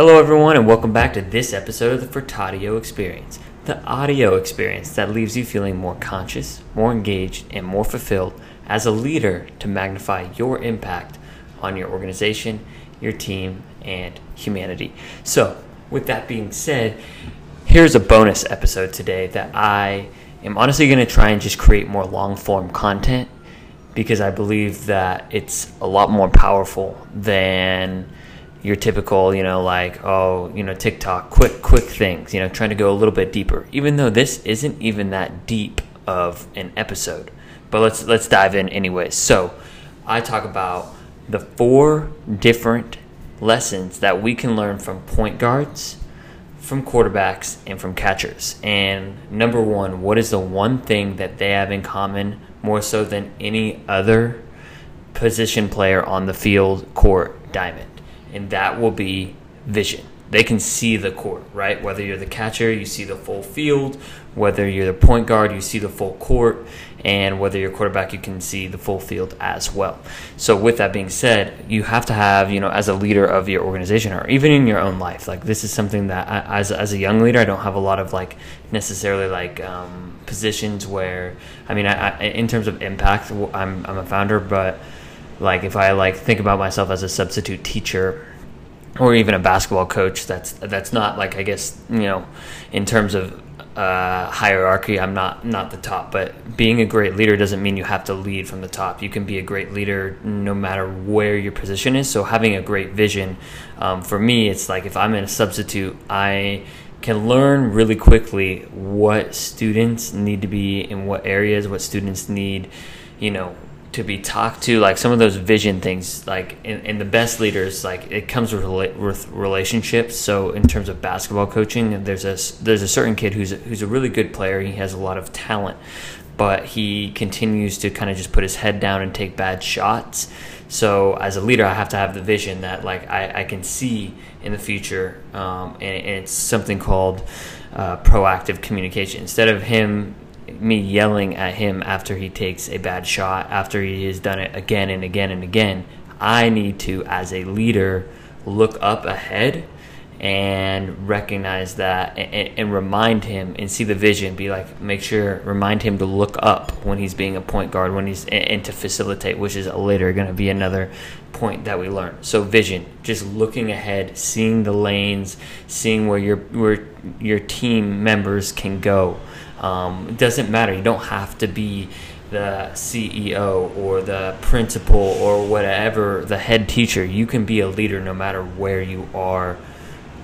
Hello, everyone, and welcome back to this episode of the Furtadio Experience, the audio experience that leaves you feeling more conscious, more engaged, and more fulfilled as a leader to magnify your impact on your organization, your team, and humanity. So, with that being said, here's a bonus episode today that I am honestly going to try and just create more long form content because I believe that it's a lot more powerful than your typical, you know, like, oh, you know, TikTok, quick, quick things, you know, trying to go a little bit deeper, even though this isn't even that deep of an episode. But let's let's dive in anyways. So I talk about the four different lessons that we can learn from point guards, from quarterbacks, and from catchers. And number one, what is the one thing that they have in common more so than any other position player on the field, court, diamond? And that will be vision. They can see the court, right? Whether you're the catcher, you see the full field. Whether you're the point guard, you see the full court. And whether you're quarterback, you can see the full field as well. So, with that being said, you have to have, you know, as a leader of your organization or even in your own life, like this is something that I, as, as a young leader, I don't have a lot of like necessarily like um, positions where, I mean, I, I, in terms of impact, I'm, I'm a founder, but like if I like think about myself as a substitute teacher or even a basketball coach, that's that's not like I guess you know in terms of uh, hierarchy, I'm not not the top. But being a great leader doesn't mean you have to lead from the top. You can be a great leader no matter where your position is. So having a great vision, um, for me, it's like if I'm in a substitute, I can learn really quickly what students need to be in what areas, what students need, you know, to be talked to like some of those vision things like in, the best leaders like it comes with, with relationships. So in terms of basketball coaching there's a there's a certain kid who's a, who's a really good player. He has a lot of talent but he continues to kind of just put his head down and take bad shots. So as a leader i have to have the vision that like i, I can see in the future um, and, and, it's something called uh, proactive communication. Instead of him me yelling at him after he takes a bad shot, after he has done it again and again and again. I need to, as a leader, look up ahead and recognize that and, and, remind him and see the vision be like make sure remind him to look up when he's being a point guard when he's and, to facilitate which is later going to be another point that we learn so vision just looking ahead seeing the lanes seeing where your where your team members can go um, it doesn't matter. You don't have to be the CEO or the principal or whatever, the head teacher. You can be a leader no matter where you are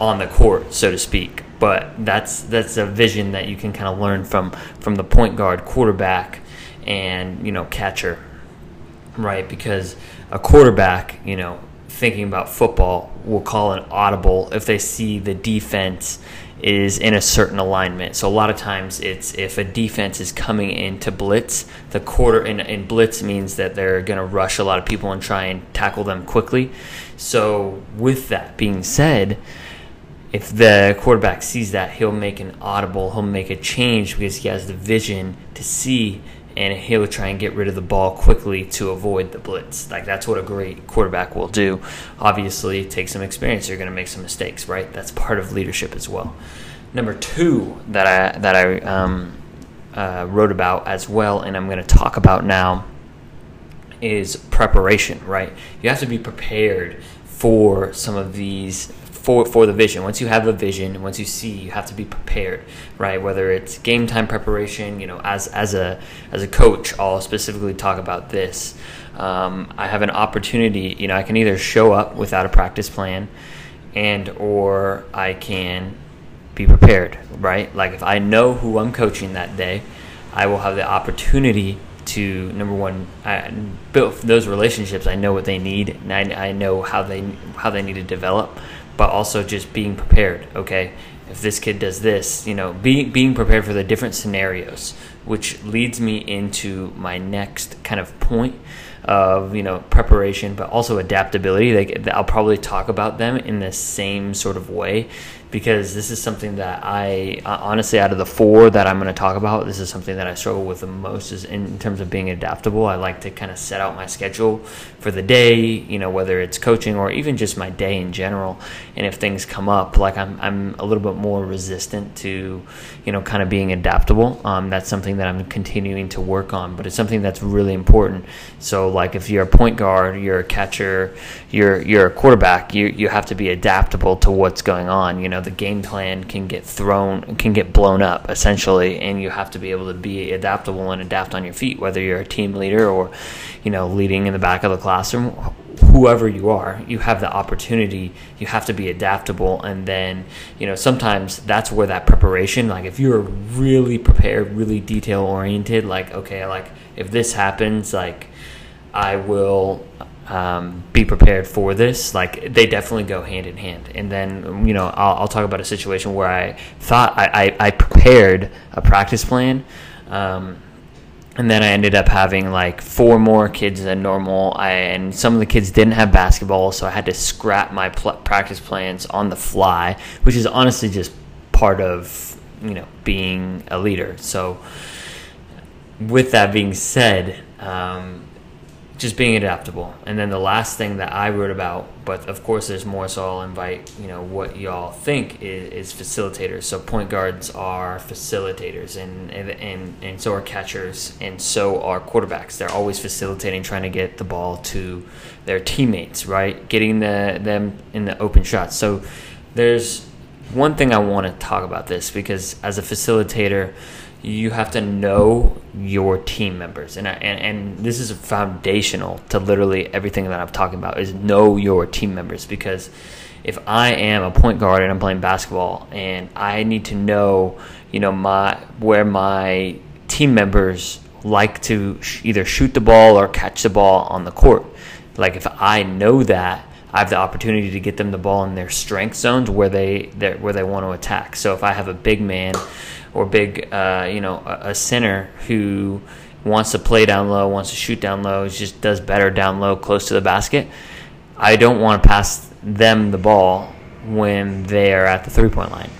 on the court, so to speak. But that's that's a vision that you can kind of learn from from the point guard, quarterback, and you know catcher, right? Because a quarterback, you know, thinking about football, will call an audible if they see the defense is in a certain alignment. So a lot of times it's if a defense is coming into blitz, the quarter in, in blitz means that they're going to rush a lot of people and try and tackle them quickly. So with that being said, if the quarterback sees that, he'll make an audible, he'll make a change because he has the vision to see and he'll try and get rid of the ball quickly to avoid the blitz. Like that's what a great quarterback will do. Obviously, take some experience. You're going to make some mistakes, right? That's part of leadership as well. Number two that I that I um, uh, wrote about as well, and I'm going to talk about now, is preparation. Right? You have to be prepared for some of these for for the vision. Once you have a vision, once you see, you have to be prepared, right? Whether it's game time preparation, you know, as as a as a coach, I'll specifically talk about this. Um, I have an opportunity, you know, I can either show up without a practice plan, and or I can be prepared, right? Like if I know who I'm coaching that day, I will have the opportunity to number one I build those relationships. I know what they need, and I, I know how they how they need to develop but also just being prepared. Okay, if this kid does this, you know, being being prepared for the different scenarios, which leads me into my next kind of point. of you know preparation, but also adaptability. Like I'll probably talk about them in the same sort of way because this is something that I honestly, out of the four that I'm going to talk about, this is something that I struggle with the most is in terms of being adaptable. I like to kind of set out my schedule for the day, you know, whether it's coaching or even just my day in general. And if things come up, like I'm, I'm a little bit more resistant to, you know, kind of being adaptable. Um, that's something that I'm continuing to work on, but it's something that's really important. So, like if you're a point guard, you're a catcher, you're you're a quarterback, you you have to be adaptable to what's going on. You know, the game plan can get thrown, can get blown up essentially, and you have to be able to be adaptable and adapt on your feet. Whether you're a team leader or, you know, leading in the back of the classroom, whoever you are, you have the opportunity. You have to be adaptable, and then you know sometimes that's where that preparation. Like if you're really prepared, really detail oriented, like okay, like if this happens, like I will um, be prepared for this. Like they definitely go hand in hand. And then you know I'll, I'll talk about a situation where I thought I, I, I prepared a practice plan. Um, and then I ended up having like four more kids than normal. I, and some of the kids didn't have basketball, so I had to scrap my pl- practice plans on the fly, which is honestly just part of you know being a leader. So, with that being said, um, just being adaptable. And then the last thing that I wrote about, but of course there's more, so I'll invite you know what y'all think is, is facilitators. So point guards are facilitators, and, and and and so are catchers, and so are quarterbacks. They're always facilitating, trying to get the ball to their teammates, right? Getting the them in the open shots. So there's one thing I want to talk about this because as a facilitator you have to know your team members. And, and and this is foundational to literally everything that I'm talking about is know your team members. Because if I am a point guard and I'm playing basketball and I need to know you know my where my team members like to sh- either shoot the ball or catch the ball on the court like if I know that I have the opportunity to get them the ball in their strength zones where they where they want to attack so if I have a big man or big, uh, you know, a, a, center who wants to play down low, wants to shoot down low, just does better down low, close to the basket. I don't want to pass them the ball when they are at the three point line,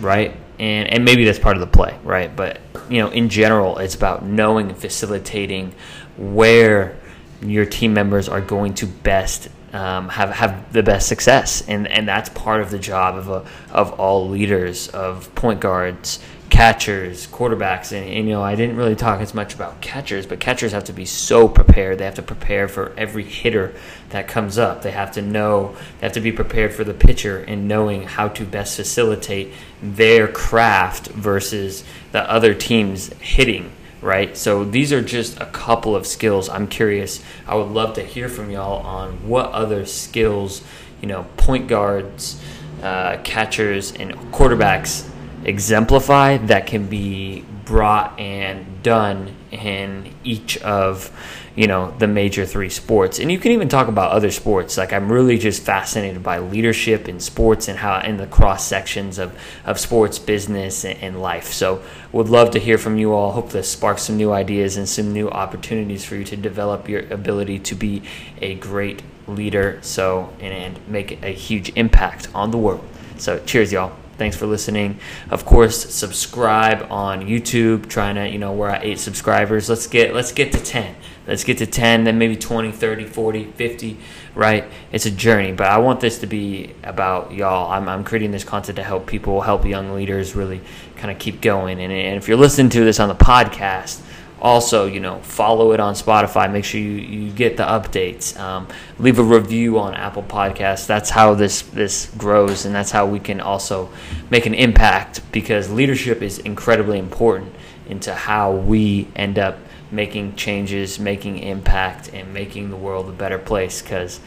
right? And and maybe that's part of the play, right? But you know, in general, it's about knowing and facilitating where your team members are going to best um, have have the best success, and and that's part of the job of a, of all leaders, of point guards, catchers, quarterbacks, and, and, you know I didn't really talk as much about catchers, but catchers have to be so prepared. They have to prepare for every hitter that comes up. They have to know. They have to be prepared for the pitcher and knowing how to best facilitate their craft versus the other team's hitting. Right. So these are just a couple of skills. I'm curious. I would love to hear from y'all on what other skills, you know, point guards, uh, catchers, and quarterbacks exemplify that can be brought and done in each of you know the major three sports. And you can even talk about other sports. Like i'm really just fascinated by leadership in sports and how in the cross sections of, of sports business and, life. So would love to hear from you all. Hope this sparks some new ideas and some new opportunities for you to develop your ability to be a great leader so and make a huge impact on the world. So cheers y'all Thanks for listening. Of course, subscribe on YouTube. Trying to, you know, we're at 8 subscribers. Let's get let's get to 10. Let's get to 10, then maybe 20, 30, 40, 50, right? It's a journey, but I want this to be about y'all. I'm, I'm creating this content to help people, help young leaders really kind of keep going. And, and if you're listening to this on the podcast, also you know follow it on spotify. Make sure you, you get the updates. Um, leave a review on apple podcasts. That's how this this grows and that's how we can also make an impact because leadership is incredibly important into how we end up making changes making impact and making the world a better place because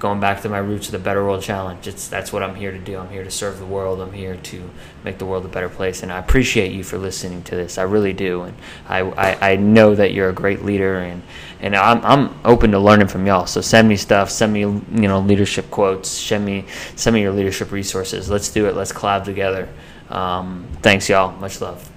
going back to my roots of the Better World Challenge. It's that's what I'm here to do. I'm here to serve the world. I'm here to make the world a better place. And I appreciate you for listening to this. I really do. And I, I, I know that you're a great leader and, and I'm, I'm open to learning from y'all. So send me stuff, send me, you know, leadership quotes, send me, send me your leadership resources. Let's do it. Let's collab together. Um, thanks y'all. Much love.